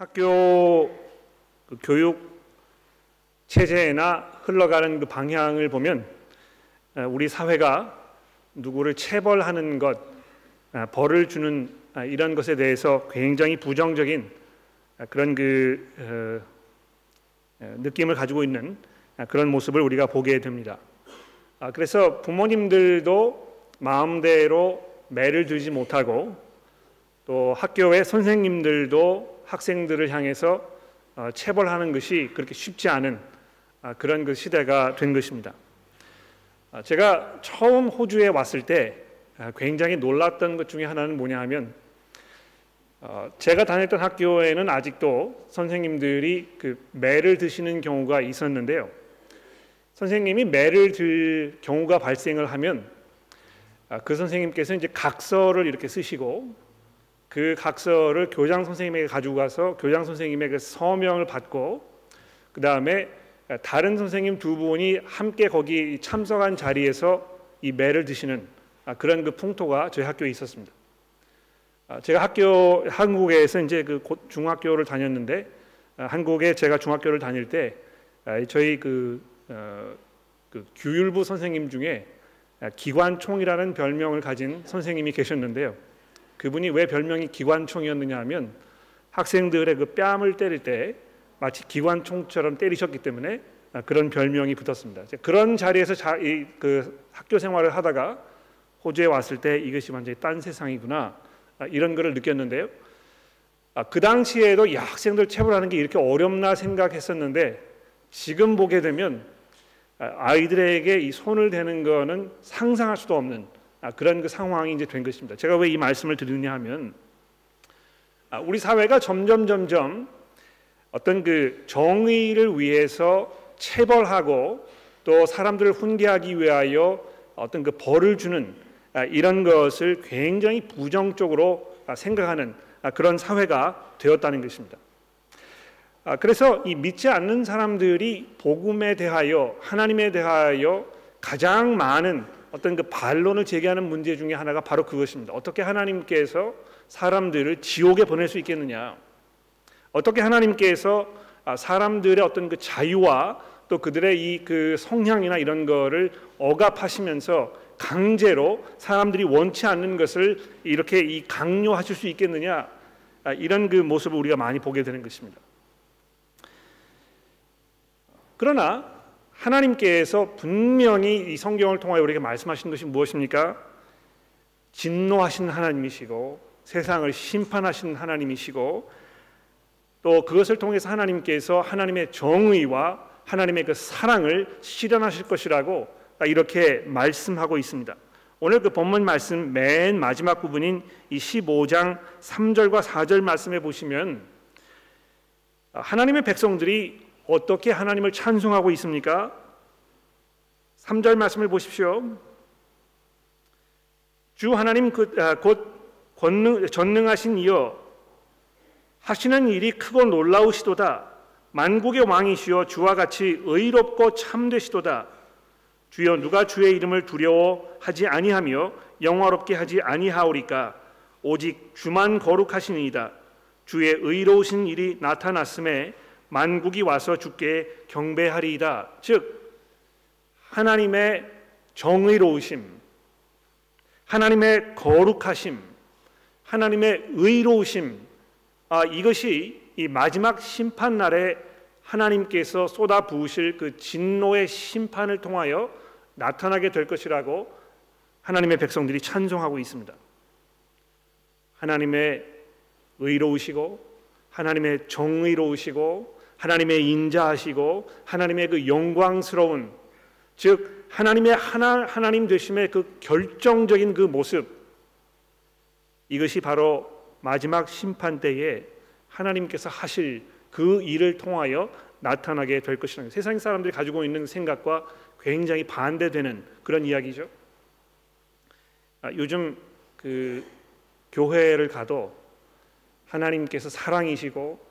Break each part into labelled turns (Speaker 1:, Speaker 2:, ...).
Speaker 1: 학교 그 교육 체제나 흘러가는 그 방향을 보면 우리 사회가 누구를 체벌하는 것, 벌을 주는 이런 것에 대해서 굉장히 부정적인 그런 그 어, 느낌을 가지고 있는 그런 모습을 우리가 보게 됩니다. 아, 그래서 부모님들도 마음대로 매를 들지 못하고 또 학교의 선생님들도 학생들을 향해서 어, 체벌하는 것이 그렇게 쉽지 않은 아, 그런 그 시대가 된 것입니다. 아, 제가 처음 호주에 왔을 때 굉장히 놀랐던 것 중에 하나는 뭐냐 하면 어, 제가 다녔던 학교에는 아직도 선생님들이 그 매를 드시는 경우가 있었는데요. 선생님이 매를 들 경우가 발생을 하면 아, 그 선생님께서 이제 각서를 이렇게 쓰시고 그 각서를 교장 선생님에게 가지고 가서 교장 선생님의 그 서명을 받고 그 다음에 다른 선생님 두 분이 함께 거기 참석한 자리에서 이 매를 드시는 아, 그런 그 풍토가 저희 학교에 있었습니다. 아, 제가 학교 한국에서 이제 그 중학교를 다녔는데 한국에 제가 중학교를 다닐 때 저희 그, 어, 그 규율부 선생님 중에 기관총이라는 별명을 가진 선생님이 계셨는데요. 그분이 왜 별명이 기관총이었느냐 하면 학생들의 그 뺨을 때릴 때 마치 기관총처럼 때리셨기 때문에 그런 별명이 붙었습니다. 그런 자리에서 자, 이, 그 학교 생활을 하다가 호주에 왔을 때 이것이 완전히 딴 세상이구나 이런 것을 느꼈는데요. 그 당시에도 야, 학생들 체벌하는 게 이렇게 어렵나 생각했었는데 지금 보게 되면 아이들에게 이 손을 대는 거는 상상할 수도 없는 그런 그 상황이 이제 된 것입니다. 제가 왜 이 말씀을 드리느냐 하면 우리 사회가 점점 점점 어떤 그 정의를 위해서 체벌하고 또 사람들을 훈계하기 위하여 어떤 그 벌을 주는 이런 것을 굉장히 부정적으로 생각하는 그런 사회가 되었다는 것입니다. 아, 그래서 이 믿지 않는 사람들이 복음에 대하여 하나님에 대하여 가장 많은 어떤 그 반론을 제기하는 문제 중에 하나가 바로 그것입니다. 어떻게 하나님께서 사람들을 지옥에 보낼 수 있겠느냐? 어떻게 하나님께서 아, 사람들의 어떤 그 자유와 또 그들의 이 그 성향이나 이런 거를 억압하시면서 강제로 사람들이 원치 않는 것을 이렇게 이 강요하실 수 있겠느냐? 아, 이런 그 모습을 우리가 많이 보게 되는 것입니다. 그러나 하나님께서 분명히 이 성경을 통하여 우리에게 말씀하신 것이 무엇입니까? 진노하신 하나님이시고 세상을 심판하신 하나님이시고 또 그것을 통해서 하나님께서 하나님의 정의와 하나님의 그 사랑을 실현하실 것이라고 이렇게 말씀하고 있습니다. 오늘 그 본문 말씀 맨 마지막 부분인 이 15장 3절과 4절 말씀에 보시면 하나님의 백성들이 어떻게 하나님을 찬송하고 있습니까? 3절 말씀을 보십시오. 주 하나님 그, 아, 곧 권능, 전능하신 이여 하시는 일이 크고 놀라우시도다. 만국의 왕이시여 주와 같이 의롭고 참되시도다. 주여 누가 주의 이름을 두려워하지 아니하며 영화롭게 하지 아니하오리까 오직 주만 거룩하시니이다. 주의 의로우신 일이 나타났음에 만국이 와서 주께 경배하리이다. 즉 하나님의 정의로우심, 하나님의 거룩하심, 하나님의 의로우심, 아, 이것이 이 마지막 심판 날에 하나님께서 쏟아 부으실 그 진노의 심판을 통하여 나타나게 될 것이라고 하나님의 백성들이 찬송하고 있습니다. 하나님의 의로우시고 하나님의 정의로우시고 하나님의 인자하시고 하나님의 그 영광스러운 즉 하나님의 하나 하나님 되심의 그 결정적인 그 모습 이것이 바로 마지막 심판 때에 하나님께서 하실 그 일을 통하여 나타나게 될 것이라는 세상 사람들이 가지고 있는 생각과 굉장히 반대되는 그런 이야기죠. 아, 요즘 그 교회를 가도 하나님께서 사랑이시고 아,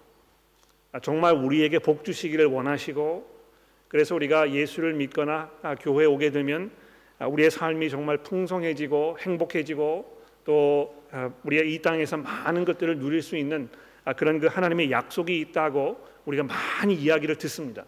Speaker 1: 정말 우리에게 복 주시기를 원하시고 그래서 우리가 예수를 믿거나 아, 교회에 오게 되면 아, 우리의 삶이 정말 풍성해지고 행복해지고 또 우리가 이 땅에서 많은 것들을 누릴 수 있는 아, 그런 그 하나님의 약속이 있다고 우리가 많이 이야기를 듣습니다.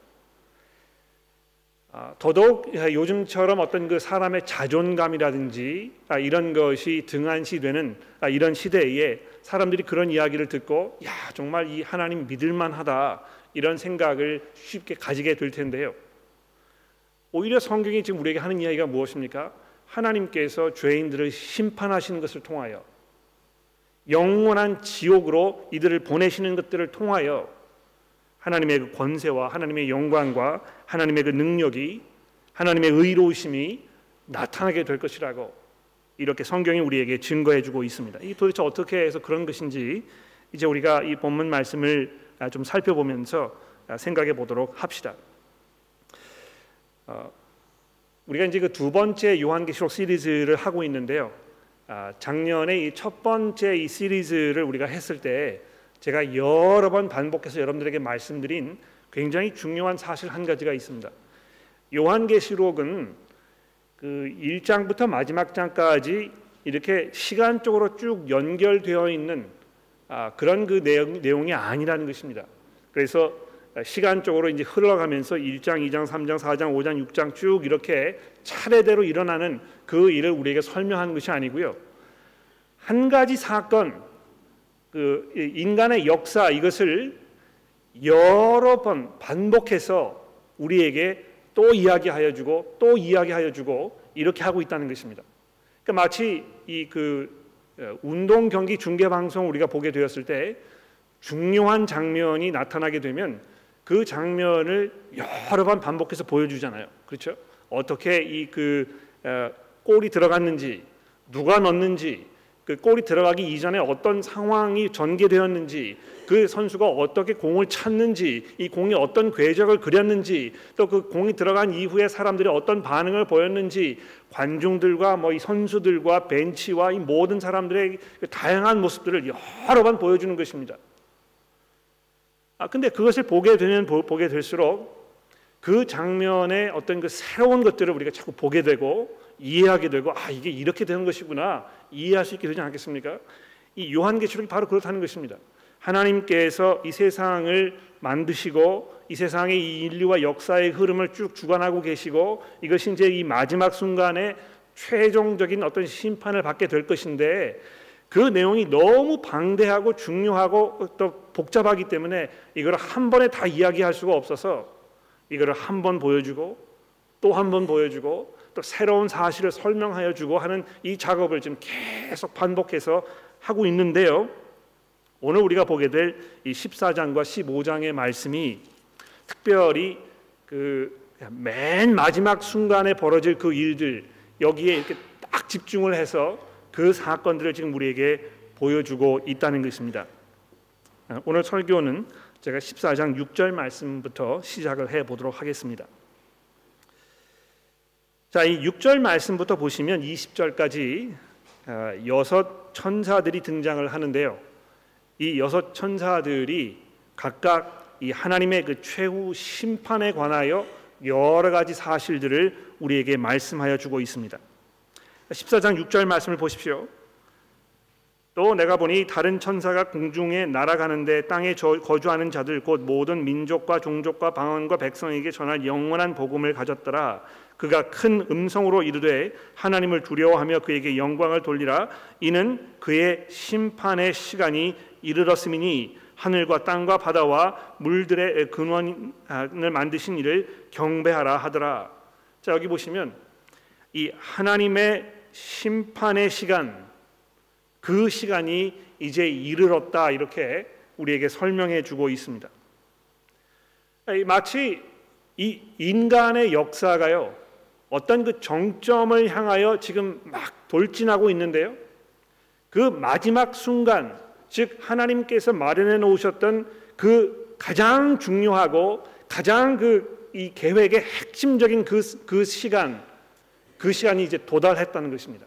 Speaker 1: 아, 더더욱 요즘처럼 어떤 그 사람의 자존감이라든지 아, 이런 것이 등한시되는 이런 시대에 사람들이 그런 이야기를 듣고 야 정말 이 하나님 믿을만하다 이런 생각을 쉽게 가지게 될 텐데요. 오히려 성경이 지금 우리에게 하는 이야기가 무엇입니까? 하나님께서 죄인들을 심판하시는 것을 통하여 영원한 지옥으로 이들을 보내시는 것들을 통하여 하나님의 그 권세와 하나님의 영광과 하나님의 그 능력이 하나님의 의로우심이 나타나게 될 것이라고 이렇게 성경이 우리에게 증거해 주고 있습니다. 이 도대체 어떻게 해서 그런 것인지 이제 우리가 이 본문 말씀을 좀 살펴보면서 생각해 보도록 합시다. 어, 우리가 이제 그 두 번째 요한계시록 시리즈를 하고 있는데요. 아, 작년에 이 첫 번째 이 시리즈를 우리가 했을 때 제가 여러 번 반복해서 여러분들에게 말씀드린 굉장히 중요한 사실 한 가지가 있습니다. 요한계시록은 그 1장부터 마지막 장까지 이렇게 시간적으로 쭉 연결되어 있는 아, 그런 그 내용, 내용이 아니라는 것입니다. 그래서 시간적으로 이제 흘러가면서 1장, 2장, 3장, 4장, 5장, 6장 쭉 이렇게 차례대로 일어나는 그 일을 우리에게 설명하는 것이 아니고요. 한 가지 사건, 그 인간의 역사 이것을 여러 번 반복해서 우리에게 또 이야기하여 주고 또 이야기하여 주고 이렇게 하고 있다는 것입니다. 그러니까 마치 이 그 운동 경기 중계 방송 우리가 보게 되었을 때 중요한 장면이 나타나게 되면 그 장면을 여러 번 반복해서 보여주잖아요. 그렇죠? 어떻게 이 그 골이 들어갔는지 누가 넣는지 그 골이 들어가기 이전에 어떤 상황이 전개되었는지 그 선수가 어떻게 공을 찾는지 이 공이 어떤 궤적을 그렸는지 또 그 공이 들어간 이후에 사람들이 어떤 반응을 보였는지 관중들과 뭐 이 선수들과 벤치와 이 모든 사람들의 그 다양한 모습들을 여러 번 보여주는 것입니다. 아 근데 그것을 보게 되면 보게 될수록 그 장면의 어떤 그 새로운 것들을 우리가 자꾸 보게 되고 이해하게 되고 아 이게 이렇게 되는 것이구나 이해할 수 있게 되지 않겠습니까? 이 요한계시록이 바로 그렇다는 것입니다. 하나님께서 이 세상을 만드시고 이 세상의 이 인류와 역사의 흐름을 쭉 주관하고 계시고 이것이 이제 이 마지막 순간에 최종적인 어떤 심판을 받게 될 것인데 그 내용이 너무 방대하고 중요하고 또 복잡하기 때문에 이걸 한 번에 다 이야기할 수가 없어서 이거를 한 번 보여주고 또 한 번 보여주고 또 새로운 사실을 설명하여 주고 하는 이 작업을 지금 계속 반복해서 하고 있는데요. 오늘 우리가 보게 될 이 14장과 15장의 말씀이 특별히 그 맨 마지막 순간에 벌어질 그 일들 여기에 이렇게 딱 집중을 해서 그 사건들을 지금 우리에게 보여주고 있다는 것입니다. 오늘 설교는 제가 14장 6절 말씀부터 시작을 해 보도록 하겠습니다. 자, 이 6절 말씀부터 보시면 20절까지 아, 여섯 천사들이 등장을 하는데요. 이 여섯 천사들이 각각 이 하나님의 그 최후 심판에 관하여 여러 가지 사실들을 우리에게 말씀하여 주고 있습니다. 14장 6절 말씀을 보십시오. 또 내가 보니 다른 천사가 공중에 날아가는데 땅에 거주하는 자들 곧 모든 민족과 종족과 방언과 백성에게 전할 영원한 복음을 가졌더라. 그가 큰 음성으로 이르되 하나님을 두려워하며 그에게 영광을 돌리라. 이는 그의 심판의 시간이 이르렀음이니 하늘과 땅과 바다와 물들의 근원을 만드신 이를 경배하라 하더라. 자 여기 보시면 이 하나님의 심판의 시간 그 시간이 이제 이르렀다 이렇게 우리에게 설명해 주고 있습니다. 마치 이 인간의 역사가요 어떤 그 정점을 향하여 지금 막 돌진하고 있는데요. 그 마지막 순간, 즉 하나님께서 마련해 놓으셨던 그 가장 중요하고 가장 그 이 계획의 핵심적인 그, 그 시간, 그 시간이 이제 도달했다는 것입니다.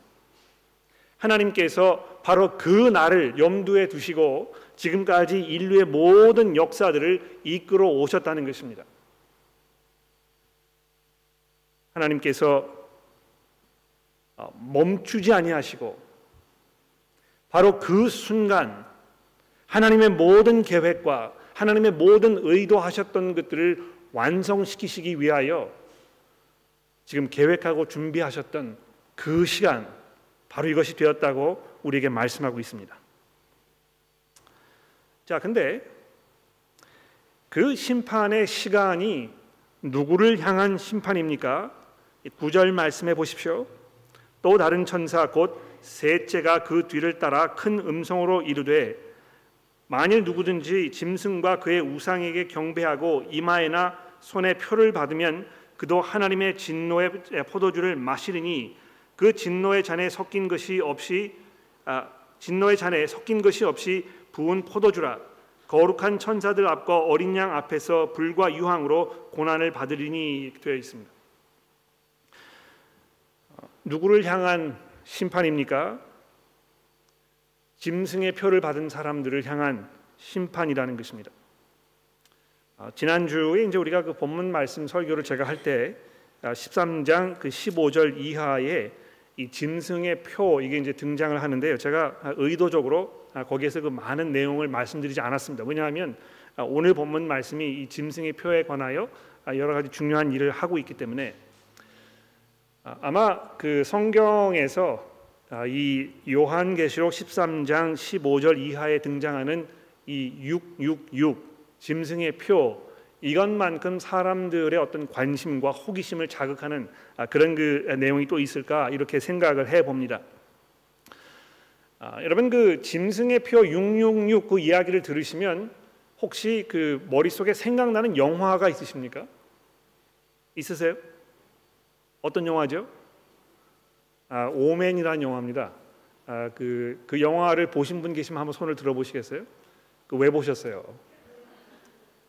Speaker 1: 하나님께서 바로 그 날을 염두에 두시고 지금까지 인류의 모든 역사들을 이끌어 오셨다는 것입니다. 하나님께서 어, 멈추지 아니하시고 바로 그 순간 하나님의 모든 계획과 하나님의 모든 의도하셨던 것들을 완성시키시기 위하여 지금 계획하고 준비하셨던 그 시간 바로 이것이 되었다고 우리에게 말씀하고 있습니다. 자, 근데 그 심판의 시간이 누구를 향한 심판입니까? 구절 말씀해 보십시오. 또 다른 천사 곧 셋째가 그 뒤를 따라 큰 음성으로 이르되 만일 누구든지 짐승과 그의 우상에게 경배하고 이마에나 손에 표를 받으면 그도 하나님의 진노의 포도주를 마시리니 그 진노의 잔에 섞인 것이 없이 아, 진노의 잔에 섞인 것이 없이 부은 포도주라 거룩한 천사들 앞과 어린 양 앞에서 불과 유황으로 고난을 받으리니 되어 있습니다. 누구를 향한 심판입니까? 짐승의 표를 받은 사람들을 향한 심판이라는 것입니다. 아, 지난주에 이제 우리가 그 본문 말씀 설교를 제가 할 때 13장 아, 그 15절 이하에 이 짐승의 표 이게 이제 등장을 하는데요. 제가 의도적으로 아, 거기에서 그 많은 내용을 말씀드리지 않았습니다. 왜냐하면 오늘 본문 말씀이 이 짐승의 표에 관하여 여러 가지 중요한 일을 하고 있기 때문에 아마 그 성경에서 아, 이 요한계시록 13장 15절 이하에 등장하는 이 666 짐승의 표 이것만큼 사람들의 어떤 관심과 호기심을 자극하는 아, 그런 그 내용이 또 있을까 이렇게 생각을 해 봅니다. 아, 여러분 그 짐승의 표 666 그 이야기를 들으시면 혹시 그 머릿속에 생각나는 영화가 있으십니까? 있으세요? 어떤 영화죠? 아, 오맨이라는 영화입니다. 아, 그, 그 영화를 보신 분 계시면 한번 손을 들어보시겠어요? 그 왜 보셨어요?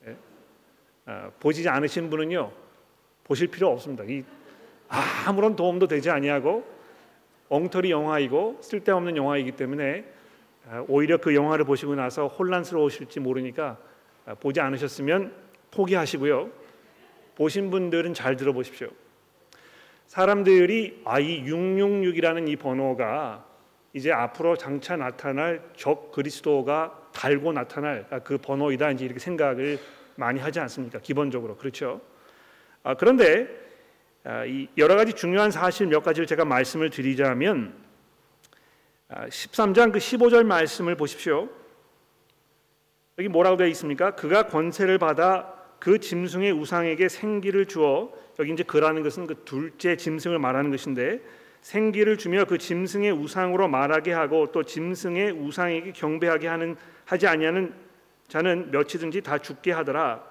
Speaker 1: 예? 아, 보시지 않으신 분은요 보실 필요 없습니다. 이, 아무런 도움도 되지 아니하고 엉터리 영화이고 쓸데없는 영화이기 때문에 아, 오히려 그 영화를 보시고 나서 혼란스러우실지 모르니까 아, 보지 않으셨으면 포기하시고요. 보신 분들은 잘 들어보십시오. 사람들이 아 이 666이라는 이 번호가 이제 앞으로 장차 나타날 적 그리스도가 달고 나타날 그 번호이다 이제 이렇게 생각을 많이 하지 않습니까? 기본적으로 그렇죠. 아, 그런데 아, 이 여러 가지 중요한 사실 몇 가지를 제가 말씀을 드리자면 아, 13장 그 15절 말씀을 보십시오. 여기 뭐라고 되어 있습니까? 그가 권세를 받아 그 짐승의 우상에게 생기를 주어 여기 이제 그라는 것은 그 둘째 짐승을 말하는 것인데 생기를 주며 그 짐승의 우상으로 말하게 하고 또 짐승의 우상에게 경배하게 하는 하지 아니하는 자는 몇이든지 다 죽게 하더라.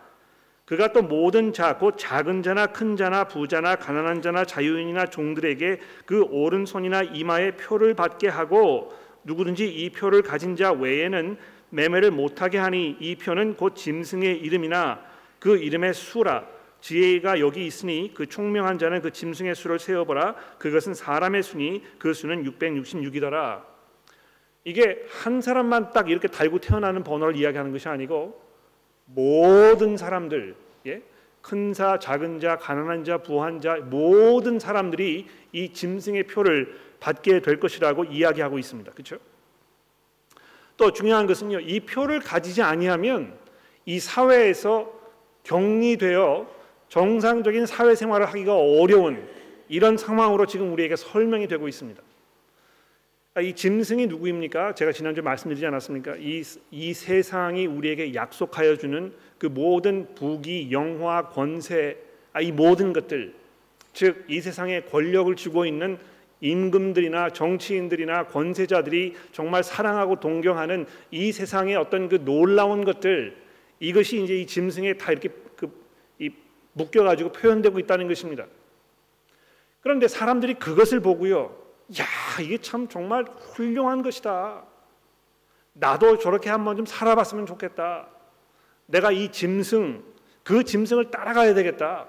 Speaker 1: 그가 또 모든 자, 곧 작은 자나 큰 자나 부자나 가난한 자나 자유인이나 종들에게 그 오른손이나 이마에 표를 받게 하고 누구든지 이 표를 가진 자 외에는 매매를 못하게 하니 이 표는 곧 짐승의 이름이나 그 이름의 수라 지혜가 여기 있으니 그 총명한 자는 그 짐승의 수를 세어보라 그것은 사람의 수니 그 수는 666이더라 이게 한 사람만 딱 이렇게 달고 태어나는 번호를 이야기하는 것이 아니고 모든 사람들 예? 큰 자, 작은 자, 가난한 자, 부한 자 모든 사람들이 이 짐승의 표를 받게 될 것이라고 이야기하고 있습니다. 그렇죠? 또 중요한 것은요. 이 표를 가지지 아니하면 이 사회에서 격리되어 정상적인 사회생활을 하기가 어려운 이런 상황으로 지금 우리에게 설명이 되고 있습니다. 아, 이 짐승이 누구입니까? 제가 지난주에 말씀드리지 않았습니까? 이, 이 세상이 우리에게 약속하여 주는 그 모든 부귀, 영화, 권세, 아, 이 모든 것들, 즉 이 세상에 권력을 주고 있는 임금들이나 정치인들이나 권세자들이 정말 사랑하고 동경하는 이 세상의 어떤 그 놀라운 것들, 이것이 이제 이 짐승에 다 이렇게 묶여가지고 표현되고 있다는 것입니다. 그런데 사람들이 그것을 보고요. 야, 이게 참 정말 훌륭한 것이다. 나도 저렇게 한번 좀 살아봤으면 좋겠다. 내가 이 짐승, 그 짐승을 따라가야 되겠다.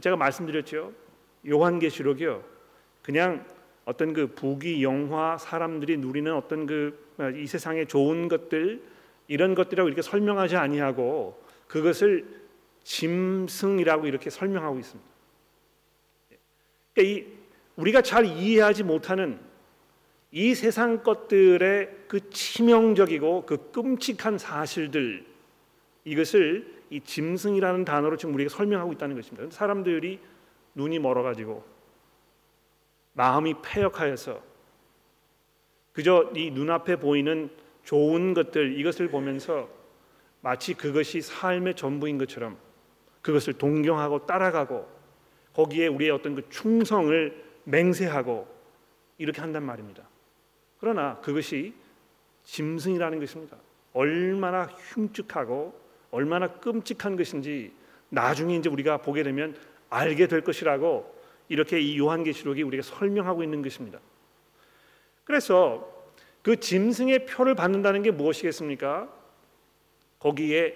Speaker 1: 제가 말씀드렸죠. 요한계시록이요. 그냥 어떤 그 부귀 영화 사람들이 누리는 어떤 그 이 세상의 좋은 것들 이런 것들이라고 이렇게 설명하지 아니하고 그것을 짐승이라고 이렇게 설명하고 있습니다. 그러니까 이 우리가 잘 이해하지 못하는 이 세상 것들의 그 치명적이고 그 끔찍한 사실들 이것을 이 짐승이라는 단어로 지금 우리가 설명하고 있다는 것입니다. 사람들이 눈이 멀어가지고 마음이 패역하여서 그저 이 눈앞에 보이는 좋은 것들 이것을 보면서 마치 그것이 삶의 전부인 것처럼 그것을 동경하고 따라가고 거기에 우리의 어떤 그 충성을 맹세하고 이렇게 한단 말입니다. 그러나 그것이 짐승이라는 것입니다. 얼마나 흉측하고 얼마나 끔찍한 것인지 나중에 이제 우리가 보게 되면 알게 될 것이라고 이렇게 이 요한계시록이 우리가 설명하고 있는 것입니다. 그래서 그 짐승의 표를 받는다는 게 무엇이겠습니까? 거기에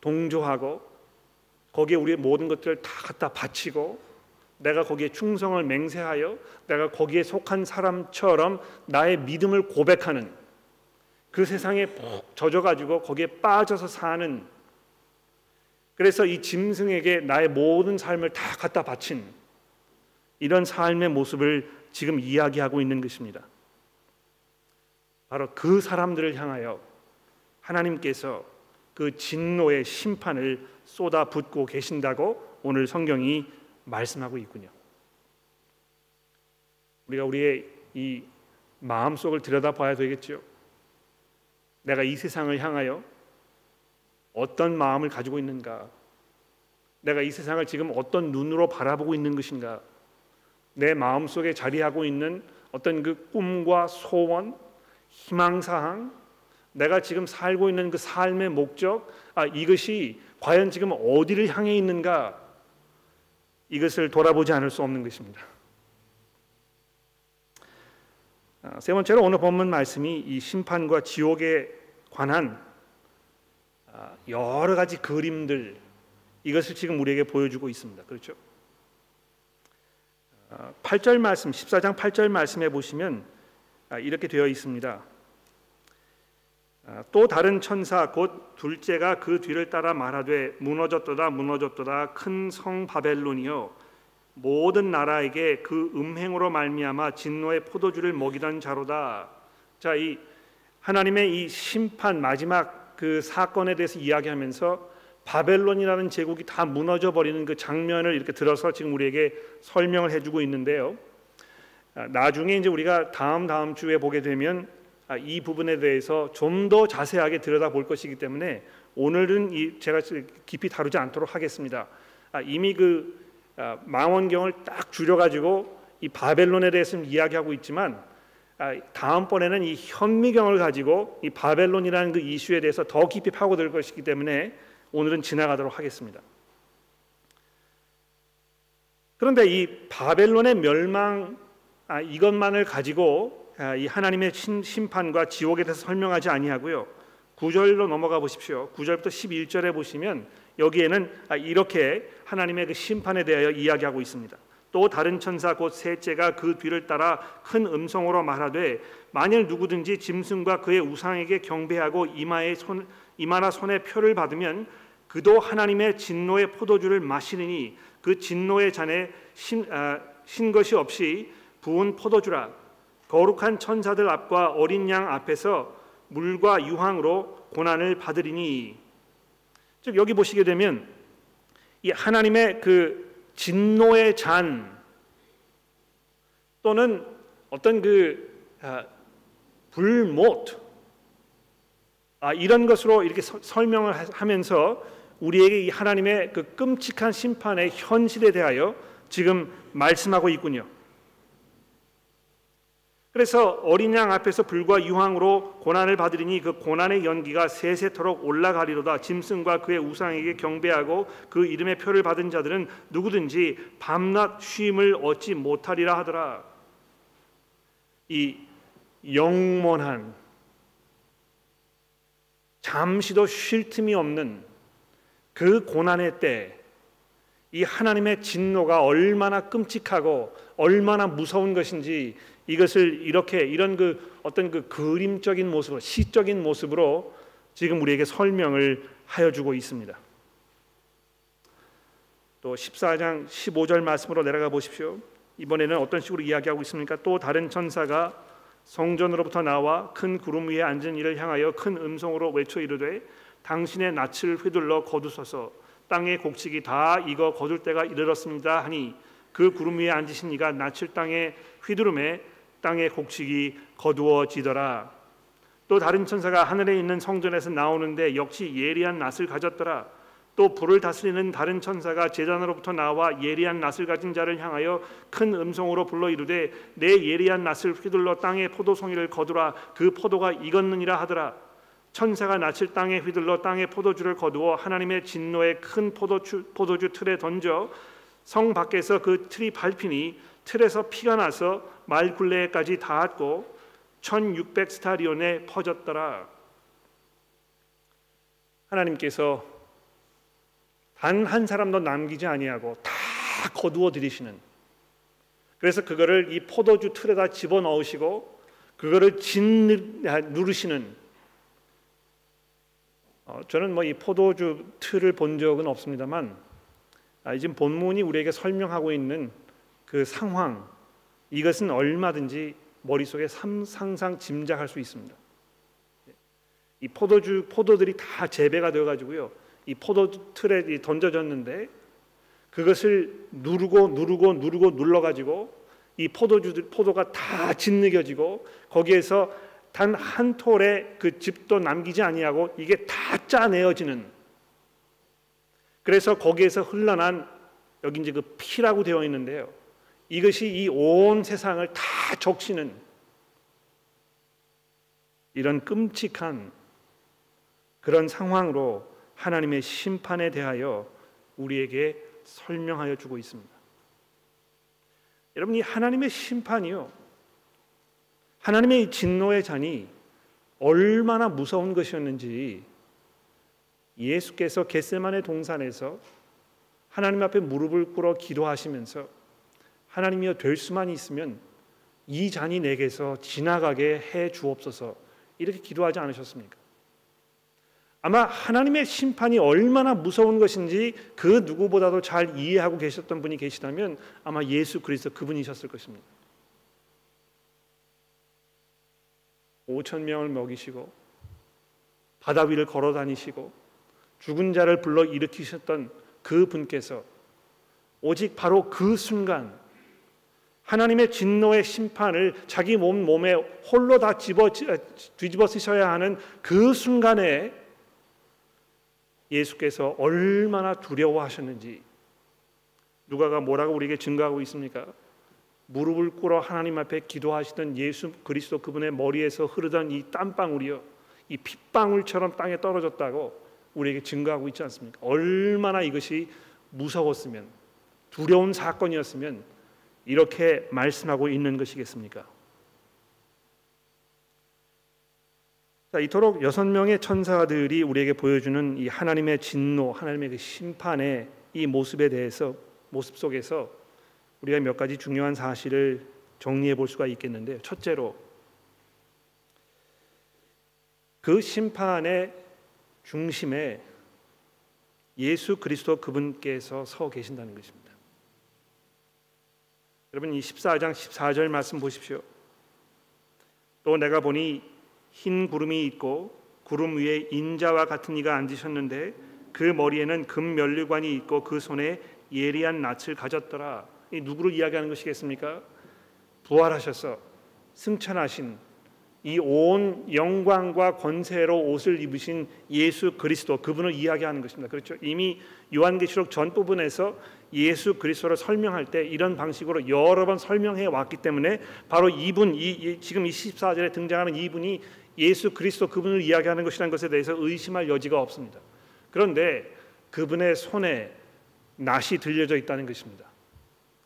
Speaker 1: 동조하고 거기에 우리의 모든 것들을 다 갖다 바치고 내가 거기에 충성을 맹세하여 내가 거기에 속한 사람처럼 나의 믿음을 고백하는 그 세상에 젖어 가지고 거기에 빠져서 사는 그래서 이 짐승에게 나의 모든 삶을 다 갖다 바친 이런 삶의 모습을 지금 이야기하고 있는 것입니다. 바로 그 사람들을 향하여 하나님께서 그 진노의 심판을 쏟아붓고 계신다고 오늘 성경이 말씀하고 있군요. 우리가 우리의 이 마음 속을 들여다봐야 되겠죠. 내가 이 세상을 향하여 어떤 마음을 가지고 있는가? 내가 이 세상을 지금 어떤 눈으로 바라보고 있는 것인가? 내 마음 속에 자리하고 있는 어떤 그 꿈과 소원, 희망 사항, 내가 지금 살고 있는 그 삶의 목적, 아, 이것이 과연 지금 어디를 향해 있는가? 이것을 돌아보지 않을 수 없는 것입니다. 아, 세 번째로 오늘 본문 말씀이 이 심판과 지옥에 관한 아, 여러 가지 그림들 이것을 지금 우리에게 보여주고 있습니다. 그렇죠? 8절 아, 말씀 14장 8절 말씀에 보시면 이렇게 되어 있습니다. 또 다른 천사 곧 둘째가 그 뒤를 따라 말하되 무너졌도다 무너졌도다 큰 성 바벨론이요 모든 나라에게 그 음행으로 말미암아 진노의 포도주를 먹이던 자로다. 자, 이 하나님의 이 심판 마지막 그 사건에 대해서 이야기하면서 바벨론이라는 제국이 다 무너져 버리는 그 장면을 이렇게 들어서 지금 우리에게 설명을 해주고 있는데요. 아, 나중에 이제 우리가 다음 다음 주에 보게 되면 아, 이 부분에 대해서 좀 더 자세하게 들여다볼 것이기 때문에 오늘은 이 제가 깊이 다루지 않도록 하겠습니다. 아, 이미 그 아, 망원경을 딱 줄여가지고 이 바벨론에 대해서 이야기하고 있지만 다음번에는 이 현미경을 가지고 이 바벨론이라는 그 이슈에 대해서 더 깊이 파고들 것이기 때문에 오늘은 지나가도록 하겠습니다. 그런데 이 바벨론의 멸망 이것만을 가지고 아, 이 하나님의 심판과 지옥에 대해서 설명하지 아니하고요. 9절로 넘어가 보십시오. 9절부터 11절에 보시면 여기에는 아, 이렇게 하나님의 그 심판에 대하여 이야기하고 있습니다. 또 다른 천사 곧 셋째가 그 뒤를 따라 큰 음성으로 말하되 만일 누구든지 짐승과 그의 우상에게 경배하고 이마에 손 이마나 손에 표를 받으면 그도 하나님의 진노의 포도주를 마시느니 그 진노의 잔에 신, 아, 신 것이 없이 부은 포도주라 거룩한 천사들 앞과 어린 양 앞에서 물과 유황으로 고난을 받으리니 즉 여기 보시게 되면 이 하나님의 그 진노의 잔 또는 어떤 그 아, 불못 아, 이런 것으로 이렇게 서, 설명을 하면서 우리에게 이 하나님의 그 끔찍한 심판의 현실에 대하여 지금 말씀하고 있군요. 그래서 어린 양 앞에서 불과 유황으로 고난을 받으리니 그 고난의 연기가 세세토록 올라가리로다. 짐승과 그의 우상에게 경배하고 그 이름의 표를 받은 자들은 누구든지 밤낮 쉼을 얻지 못하리라 하더라. 이 영원한 잠시도 쉴 틈이 없는 그 고난의 때 이 하나님의 진노가 얼마나 끔찍하고 얼마나 무서운 것인지 이것을 이렇게 이런 그 어떤 그 그림적인 모습으로 시적인 모습으로 지금 우리에게 설명을 하여 주고 있습니다. 또 14장 15절 말씀으로 내려가 보십시오. 이번에는 어떤 식으로 이야기하고 있습니까? 또 다른 천사가 성전으로부터 나와 큰 구름 위에 앉은 이를 향하여 큰 음성으로 외쳐 이르되 당신의 낯을 휘둘러 거두소서 땅의 곡식이 다 익어 거둘 때가 이르렀습니다 하니 그 구름 위에 앉으신 이가 낯을 땅에 휘두름에 땅의 곡식이 거두어지더라. 또 다른 천사가 하늘에 있는 성전에서 나오는데 역시 예리한 낯을 가졌더라. 또 불을 다스리는 다른 천사가 제단으로부터 나와 예리한 낯을 가진 자를 향하여 큰 음성으로 불러 이르되 내 예리한 낯을 휘둘러 땅에 포도송이를 거두라. 그 포도가 익었느니라 하더라. 천사가 낯을 땅에 휘둘러 땅에 포도주를 거두어 하나님의 진노의 큰 포도주, 포도주 틀에 던져 성 밖에서 그 틀이 밟히니 틀에서 피가 나서 말 굴레까지 닿았고 1600 스타리온에 퍼졌더라. 하나님께서 단 한 사람도 남기지 아니하고 다 거두어 들이시는 그래서 그거를 이 포도주 틀에다 집어 넣으시고 그거를 진 누르시는 어, 저는 뭐 이 포도주 틀을 본 적은 없습니다만 아, 지금 본문이 우리에게 설명하고 있는 그 상황 이것은 얼마든지 머릿속에 상상 짐작할 수 있습니다. 이 포도주 포도들이 다 재배가 되어 가지고요. 이 포도 틀에 던져졌는데 그것을 누르고 누르고 누르고 눌러 가지고 이 포도주 포도가 다 짓느겨지고 거기에서 단 한 톨의 그 집도 남기지 아니하고 이게 다 짜내어지는 그래서 거기에서 흘러난 여기 이제 그 피라고 되어 있는데요. 이것이 이 온 세상을 다 적시는 이런 끔찍한 그런 상황으로 하나님의 심판에 대하여 우리에게 설명하여 주고 있습니다. 여러분 이 하나님의 심판이요. 하나님의 진노의 잔이 얼마나 무서운 것이었는지 예수께서 겟세만의 동산에서 하나님 앞에 무릎을 꿇어 기도하시면서 하나님이여 될 수만 있으면 이 잔이 내게서 지나가게 해 주옵소서 이렇게 기도하지 않으셨습니까? 아마 하나님의 심판이 얼마나 무서운 것인지 그 누구보다도 잘 이해하고 계셨던 분이 계시다면 아마 예수 그리스도 그분이셨을 것입니다. 5천 명을 먹이시고 바다 위를 걸어 다니시고 죽은 자를 불러 일으키셨던 그 분께서 오직 바로 그 순간 하나님의 진노의 심판을 자기 몸 몸에 홀로 다 집어 뒤집어 쓰셔야 하는 그 순간에 예수께서 얼마나 두려워하셨는지 누가가 뭐라고 우리에게 증거하고 있습니까? 무릎을 꿇어 하나님 앞에 기도하시던 예수 그리스도 그분의 머리에서 흐르던 이 땀방울이요 이 핏방울처럼 땅에 떨어졌다고 우리에게 증거하고 있지 않습니까? 얼마나 이것이 무서웠으면 두려운 사건이었으면 이렇게 말씀하고 있는 것이겠습니까? 자, 이토록 여섯 명의 천사들이 우리에게 보여주는 이 하나님의 진노, 하나님의 그 심판의 이 모습에 대해서 모습 속에서 우리가 몇 가지 중요한 사실을 정리해 볼 수가 있겠는데요. 첫째로 그 심판의 중심에 예수 그리스도 그분께서 서 계신다는 것입니다. 여러분 이 14장 14절 말씀 보십시오. 또 내가 보니 흰 구름이 있고 구름 위에 인자와 같은 이가 앉으셨는데 그 머리에는 금 면류관이 있고 그 손에 예리한 낯을 가졌더라. 이 누구를 이야기하는 것이겠습니까? 부활하셔서 승천하신 이 온 영광과 권세로 옷을 입으신 예수 그리스도 그분을 이야기하는 것입니다. 그렇죠? 이미 요한계시록 전 부분에서 예수 그리스도를 설명할 때 이런 방식으로 여러 번 설명해 왔기 때문에 바로 이분 이, 지금 이 14절에 등장하는 이분이 예수 그리스도 그분을 이야기하는 것이라는 것에 대해서 의심할 여지가 없습니다. 그런데 그분의 손에 낫이 들려져 있다는 것입니다.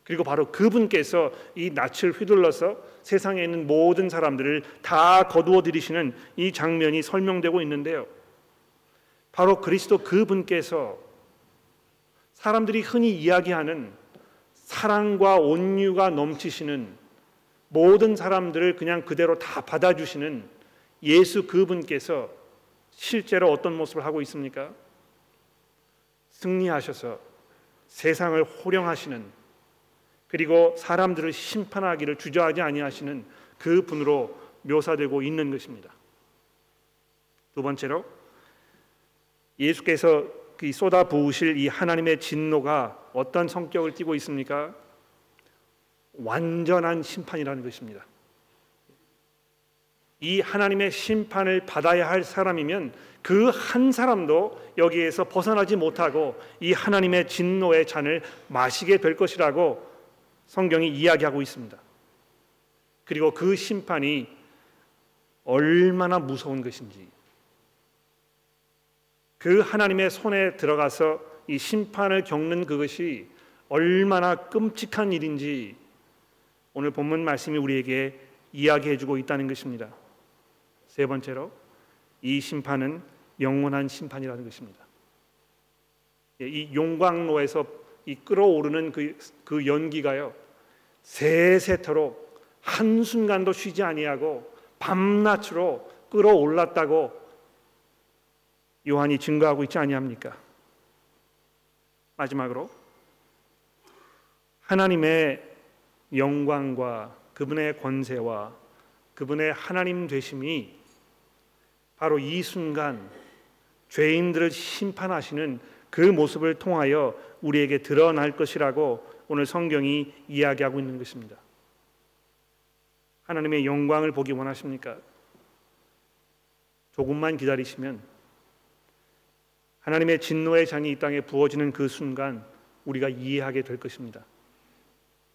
Speaker 1: 그리고 바로 그분께서 이 낯을 휘둘러서 세상에 있는 모든 사람들을 다 거두어 들이시는 이 장면이 설명되고 있는데요. 바로 그리스도 그분께서 사람들이 흔히 이야기하는 사랑과 온유가 넘치시는 모든 사람들을 그냥 그대로 다 받아주시는 예수 그분께서 실제로 어떤 모습을 하고 있습니까? 승리하셔서 세상을 호령하시는 그리고 사람들을 심판하기를 주저하지 아니하시는 그 분으로 묘사되고 있는 것입니다. 두 번째로 예수께서 그 쏟아 부으실 이 하나님의 진노가 어떤 성격을 띠고 있습니까? 완전한 심판이라는 것입니다. 이 하나님의 심판을 받아야 할 사람이면 그 한 사람도 여기에서 벗어나지 못하고 이 하나님의 진노의 잔을 마시게 될 것이라고 성경이 이야기하고 있습니다. 그리고 그 심판이 얼마나 무서운 것인지 그 하나님의 손에 들어가서 이 심판을 겪는 그것이 얼마나 끔찍한 일인지 오늘 본문 말씀이 우리에게 이야기해 주고 있다는 것입니다. 세 번째로 이 심판은 영원한 심판이라는 것입니다. 예, 이 용광로에서 이 끓어오르는 그, 그 연기가요 세세토록 한 순간도 쉬지 아니하고 밤낮으로 끓어올랐다고 요한이 증거하고 있지 아니합니까? 마지막으로 하나님의 영광과 그분의 권세와 그분의 하나님 되심이 바로 이 순간 죄인들을 심판하시는 그 모습을 통하여 우리에게 드러날 것이라고 오늘 성경이 이야기하고 있는 것입니다. 하나님의 영광을 보기 원하십니까? 조금만 기다리시면 하나님의 진노의 잔이 이 땅에 부어지는 그 순간 우리가 이해하게 될 것입니다.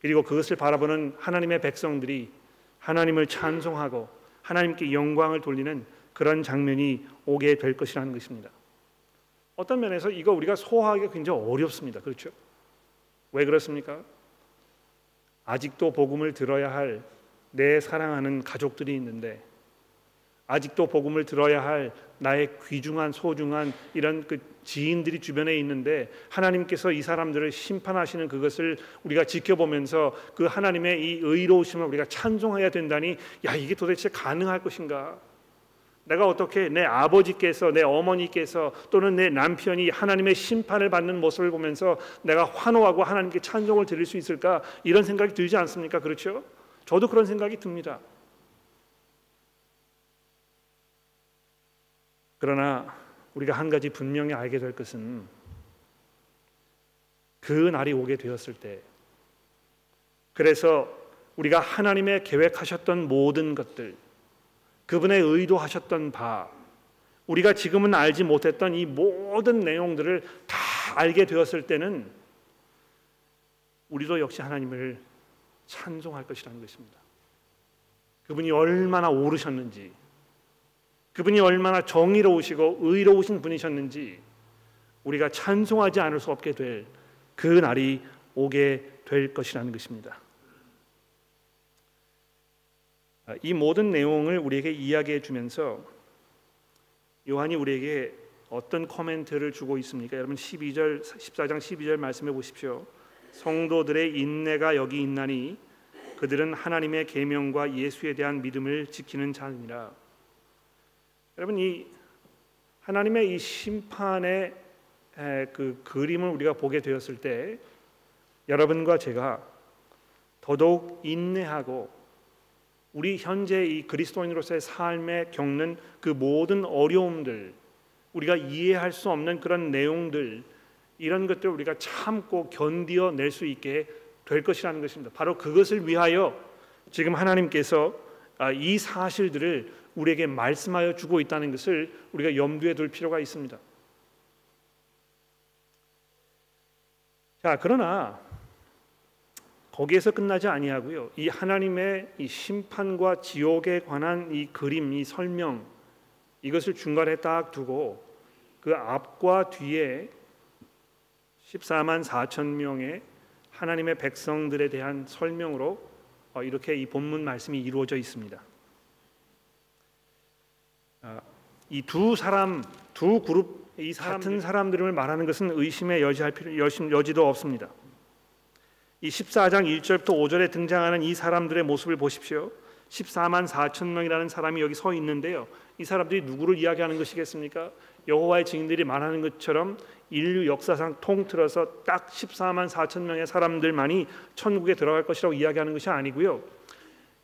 Speaker 1: 그리고 그것을 바라보는 하나님의 백성들이 하나님을 찬송하고 하나님께 영광을 돌리는 그런 장면이 오게 될 것이라는 것입니다. 어떤 면에서 이거 우리가 소화하기가 굉장히 어렵습니다. 그렇죠? 왜 그렇습니까? 아직도 복음을 들어야 할 내 사랑하는 가족들이 있는데 아직도 복음을 들어야 할 나의 귀중한 소중한 이런 그 지인들이 주변에 있는데 하나님께서 이 사람들을 심판하시는 그것을 우리가 지켜보면서 그 하나님의 이 의로우심을 우리가 찬송해야 된다니 야 이게 도대체 가능할 것인가? 내가 어떻게 내 아버지께서 내 어머니께서 또는 내 남편이 하나님의 심판을 받는 모습을 보면서 내가 환호하고 하나님께 찬송을 드릴 수 있을까 이런 생각이 들지 않습니까? 그렇죠? 저도 그런 생각이 듭니다. 그러나 우리가 한 가지 분명히 알게 될 것은 그 날이 오게 되었을 때 그래서 우리가 하나님의 계획하셨던 모든 것들 그분의 의도하셨던 바 우리가 지금은 알지 못했던 이 모든 내용들을 다 알게 되었을 때는 우리도 역시 하나님을 찬송할 것이라는 것입니다. 그분이 얼마나 오르셨는지 그분이 얼마나 정의로우시고 의로우신 분이셨는지 우리가 찬송하지 않을 수 없게 될 그 날이 오게 될 것이라는 것입니다. 아, 이 모든 내용을 우리에게 이야기해 주면서 요한이 우리에게 어떤 코멘트를 주고 있습니까? 여러분 12절 14장 12절 말씀해 보십시오. 성도들의 인내가 여기 있나니 그들은 하나님의 계명과 예수에 대한 믿음을 지키는 자니라. 여러분 이 하나님의 이 심판의 그 그림을 우리가 보게 되었을 때 여러분과 제가 더더욱 인내하고 우리 현재 이 그리스도인으로서의 삶에 겪는 그 모든 어려움들 우리가 이해할 수 없는 그런 내용들 이런 것들을 우리가 참고 견디어 낼 수 있게 될 것이라는 것입니다. 바로 그것을 위하여 지금 하나님께서 아, 이 사실들을 우리에게 말씀하여 주고 있다는 것을 우리가 염두에 둘 필요가 있습니다. 자, 그러나 거기에서 끝나지 아니하고요. 이 하나님의 이 심판과 지옥에 관한 이 그림, 이 설명 이것을 중간에 딱 두고 그 앞과 뒤에 14만 4천 명의 하나님의 백성들에 대한 설명으로 어, 이렇게 이 본문 말씀이 이루어져 있습니다. 아, 이두 사람, 두 그룹 이 같은 사람들을 말하는 것은 의심에 여지할 필요 여지도 없습니다. 이 14장 1절부터 5절에 등장하는 이 사람들의 모습을 보십시오. 14만 4천 명이라는 사람이 여기 서 있는데요. 이 사람들이 누구를 이야기하는 것이겠습니까? 여호와의 증인들이 말하는 것처럼 인류 역사상 통틀어서 딱 14만 4천 명의 사람들만이 천국에 들어갈 것이라고 이야기하는 것이 아니고요.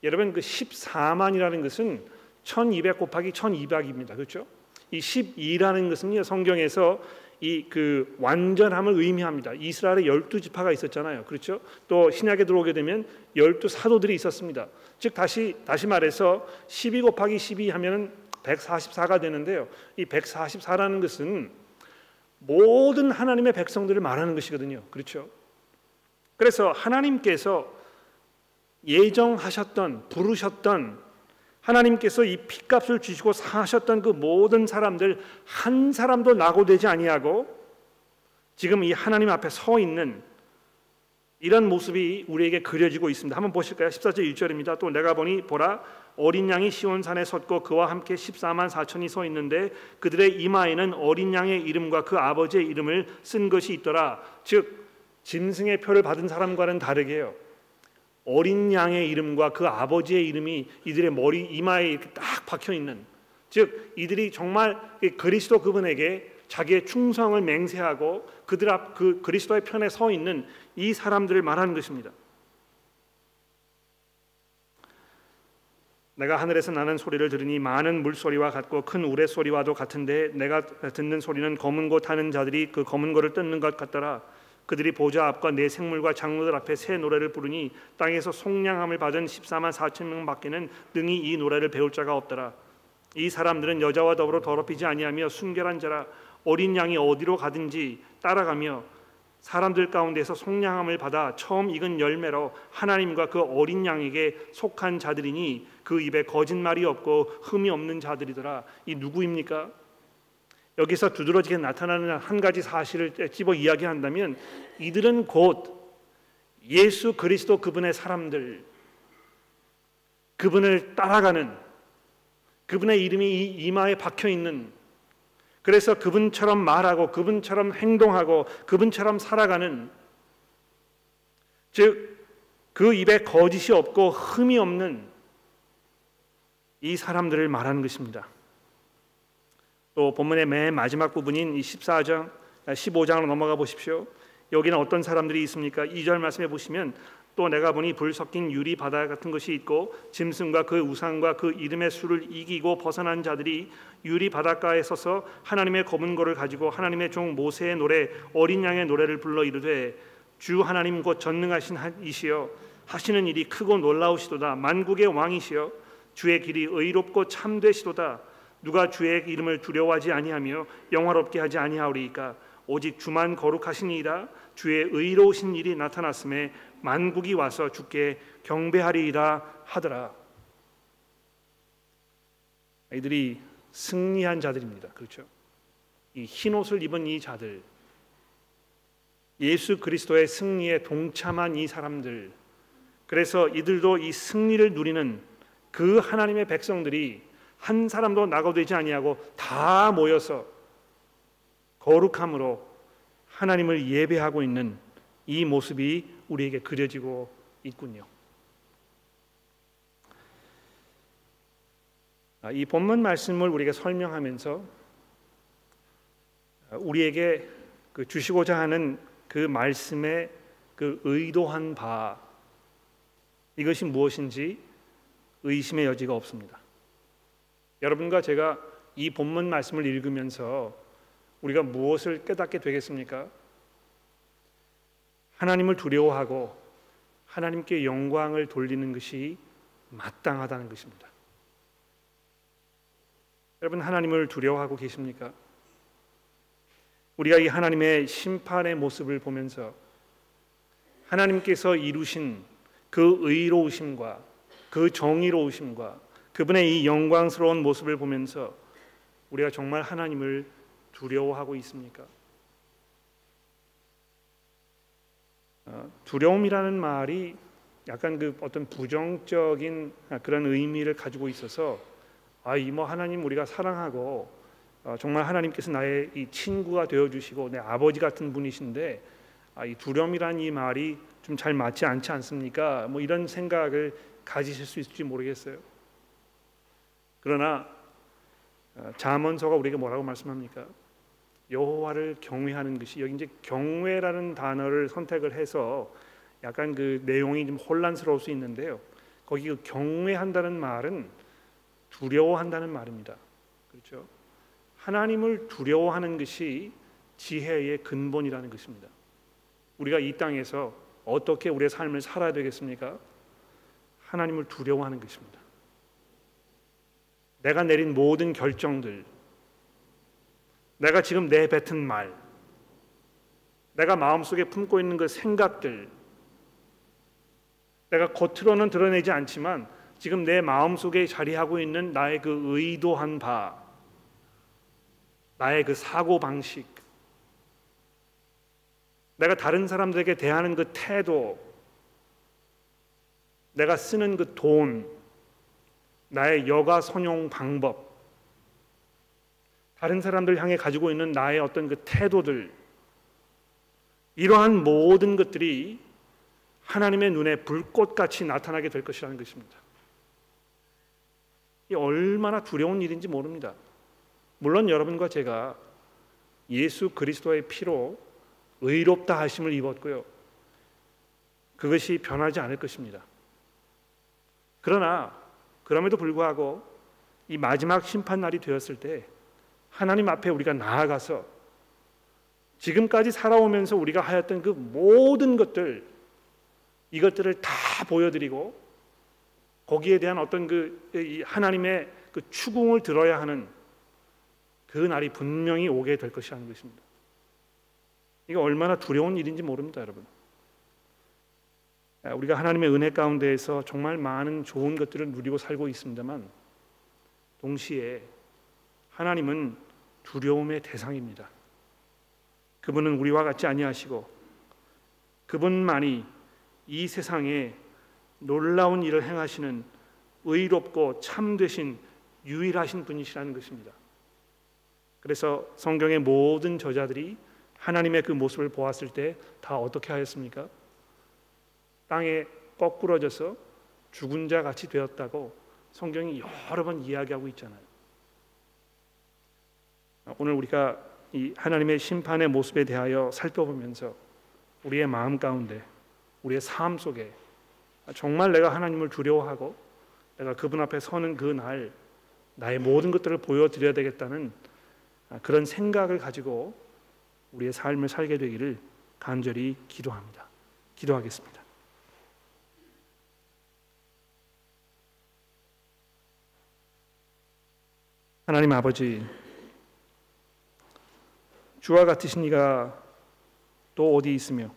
Speaker 1: 여러분 그 14만이라는 것은 1200 곱하기 1200입니다. 그렇죠? 이 12라는 것은요. 성경에서 이 그 완전함을 의미합니다. 이스라엘에 열두 지파가 있었잖아요. 그렇죠? 또 신약에 들어오게 되면 열두 사도들이 있었습니다. 즉 다시 다시 말해서 12 곱하기 12 하면은 144가 되는데요. 이 144라는 것은 모든 하나님의 백성들을 말하는 것이거든요. 그렇죠? 그래서 하나님께서 예정하셨던 부르셨던 하나님께서 이 피값을 주시고 사셨던 그 모든 사람들 한 사람도 낙오되지 아니하고 지금 이 하나님 앞에 서 있는 이런 모습이 우리에게 그려지고 있습니다. 한번 보실까요? 14절 1절입니다. 또 내가 보니 보라 어린 양이 시온산에 섰고 그와 함께 14만 4천이 서 있는데 그들의 이마에는 어린 양의 이름과 그 아버지의 이름을 쓴 것이 있더라. 즉 짐승의 표를 받은 사람과는 다르게요. 어린 양의 이름과 그 아버지의 이름이 이들의 머리 이마에 이렇게 딱 박혀 있는 즉 이들이 정말 그리스도 그분에게 자기의 충성을 맹세하고 그들 앞 그 그리스도의 편에 서 있는 이 사람들을 말하는 것입니다. 내가 하늘에서 나는 소리를 들으니 많은 물소리와 같고 큰 우레 소리와도 같은데 내가 듣는 소리는 검은 고 타는 자들이 그 검은 고를 뜯는 것 같더라. 그들이 보좌 앞과 내 생물과 장로들 앞에 새 노래를 부르니 땅에서 속량함을 받은 14만 4천 명 밖에는 능히 이 노래를 배울 자가 없더라. 이 사람들은 여자와 더불어 더럽히지 아니하며 순결한 자라 어린 양이 어디로 가든지 따라가며 사람들 가운데서 속량함을 받아 처음 익은 열매로 하나님과 그 어린 양에게 속한 자들이니 그 입에 거짓말이 없고 흠이 없는 자들이더라. 이 누구입니까? 여기서 두드러지게 나타나는 한 가지 사실을 집어 이야기한다면 이들은 곧 예수 그리스도 그분의 사람들 그분을 따라가는 그분의 이름이 이마에 박혀 있는 그래서 그분처럼 말하고 그분처럼 행동하고 그분처럼 살아가는 즉 그 입에 거짓이 없고 흠이 없는 이 사람들을 말하는 것입니다. 또 본문의 맨 마지막 부분인 이 14장 15장으로 넘어가 보십시오. 여기는 어떤 사람들이 있습니까? 2절 말씀해 보시면 또 내가 보니 불 섞인 유리 바다 같은 것이 있고 짐승과 그 우상과 그 이름의 수를 이기고 벗어난 자들이 유리 바닷가에 서서 하나님의 검은 고를 가지고 하나님의 종 모세의 노래 어린 양의 노래를 불러 이르되 주 하나님 곧 전능하신 이시여 하시는 일이 크고 놀라우시도다 만국의 왕이시여 주의 길이 의롭고 참되시도다 누가 주의 이름을 두려워하지 아니하며 영화롭게 하지 아니하오리이까? 오직 주만 거룩하시니이다. 주의 의로우신 일이 나타났음에 만국이 와서 주께 경배하리이다 하더라. 이들이 승리한 자들입니다. 그렇죠? 이 흰옷을 입은 이 자들 예수 그리스도의 승리에 동참한 이 사람들 그래서 이들도 이 승리를 누리는 그 하나님의 백성들이 한 사람도 낙오되지 아니하고 다 모여서 거룩함으로 하나님을 예배하고 있는 이 모습이 우리에게 그려지고 있군요. 아, 이 본문 말씀을 우리에게 설명하면서 우리에게 그 주시고자 하는 그 말씀의 그 의도한 바 이것이 무엇인지 의심의 여지가 없습니다. 여러분과 제가 이 본문 말씀을 읽으면서 우리가 무엇을 깨닫게 되겠습니까? 하나님을 두려워하고 하나님께 영광을 돌리는 것이 마땅하다는 것입니다. 여러분 하나님을 두려워하고 계십니까? 우리가 이 하나님의 심판의 모습을 보면서 하나님께서 이루신 그 의로우심과 그 정의로우심과 그분의 이 영광스러운 모습을 보면서 우리가 정말 하나님을 두려워하고 있습니까? 어, 두려움이라는 말이 약간 그 어떤 부정적인 그런 의미를 가지고 있어서 아이뭐 하나님 우리가 사랑하고 어, 정말 하나님께서 나의 이 친구가 되어 주시고 내 아버지 같은 분이신데 아, 이 두려움이라는 이 말이 좀 잘 맞지 않지 않습니까? 뭐 이런 생각을 가지실 수 있을지 모르겠어요. 그러나 어, 자문서가 우리에게 뭐라고 말씀합니까? 여호와를 경외하는 것이 여기 이제 경외라는 단어를 선택을 해서 약간 그 내용이 좀 혼란스러울 수 있는데요. 거기 그 경외한다는 말은 두려워한다는 말입니다. 그렇죠? 하나님을 두려워하는 것이 지혜의 근본이라는 것입니다. 우리가 이 땅에서 어떻게 우리의 삶을 살아야 되겠습니까? 하나님을 두려워하는 것입니다. 내가 내린 모든 결정들, 내가 지금 내뱉은 말, 내가 마음속에 품고 있는 그 생각들, 내가 겉으로는 드러내지 않지만 지금 내 마음속에 자리하고 있는 나의 그 의도한 바, 나의 그 사고 방식, 내가 다른 사람들에게 대하는 그 태도, 내가 쓰는 그 돈, 나의 여가 선용 방법, 다른 사람들 향해 가지고 있는 나의 어떤 그 태도들, 이러한 모든 것들이 하나님의 눈에 불꽃같이 나타나게 될 것이라는 것입니다. 이 얼마나 두려운 일인지 모릅니다. 물론 여러분과 제가 예수 그리스도의 피로 의롭다 하심을 입었고요. 그것이 변하지 않을 것입니다. 그러나 그럼에도 불구하고 이 마지막 심판 날이 되었을 때 하나님 앞에 우리가 나아가서 지금까지 살아오면서 우리가 하였던 그 모든 것들 이것들을 다 보여드리고 거기에 대한 어떤 그 하나님의 그 추궁을 들어야 하는 그 날이 분명히 오게 될 것이라는 것입니다. 이게 얼마나 두려운 일인지 모릅니다, 여러분. 아, 우리가 하나님의 은혜 가운데에서 정말 많은 좋은 것들을 누리고 살고 있습니다만 동시에 하나님은 두려움의 대상입니다. 그분은 우리와 같지 아니하시고 그분만이 이 세상에 놀라운 일을 행하시는 의롭고 참되신 유일하신 분이시라는 것입니다. 그래서 성경의 모든 저자들이 하나님의 그 모습을 보았을 때 다 어떻게 하였습니까? 땅에 거꾸러져서 죽은 자 같이 되었다고 성경이 여러 번 이야기하고 있잖아요. 오늘 우리가 이 하나님의 심판의 모습에 대하여 살펴보면서 우리의 마음 가운데 우리의 삶 속에 정말 내가 하나님을 두려워하고 내가 그분 앞에 서는 그 날 나의 모든 것들을 보여드려야 되겠다는 그런 생각을 가지고 우리의 삶을 살게 되기를 간절히 기도합니다. 기도하겠습니다. 하나님 아버지 주와 같으신 이가 또 어디 있으며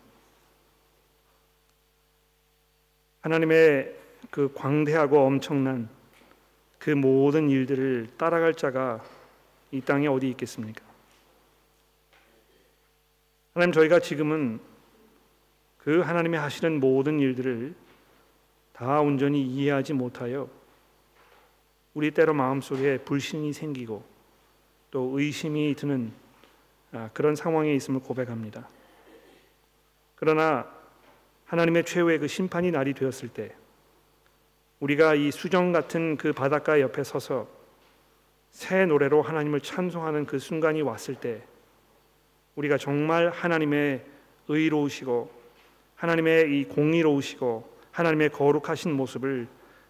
Speaker 1: 하나님의 그 광대하고 엄청난 그 모든 일들을 따라갈 자가 이 땅에 어디 있겠습니까? 하나님 저희가 지금은 그 하나님이 하시는 모든 일들을 다 온전히 이해하지 못하여 우리 때로 마음속에 불신이 생기고 또 의심이 드는 아, 그런 상황에 있음을 고백합니다. 그러나 하나님의 최후의 그 심판이 날이 되었을 때 우리가 이 수정 같은 그 바닷가 옆에 서서 새 노래로 하나님을 찬송하는 그 순간이 왔을 때 우리가 정말 하나님의 의로우시고 하나님의 이 공의로우시고 하나님의 거룩하신 모습을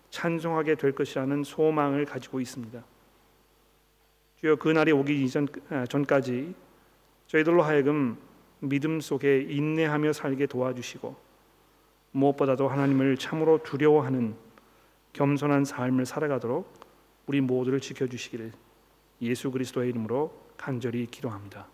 Speaker 1: 찬송하게 될 것이라는 소망을 가지고 있습니다. 주여 그 날이 오기 이전 아, 전까지 저희들로 하여금 믿음 속에 인내하며 살게 도와주시고 무엇보다도 하나님을 참으로 두려워하는 겸손한 삶을 살아가도록 우리 모두를 지켜 주시기를 예수 그리스도의 이름으로 간절히 기도합니다.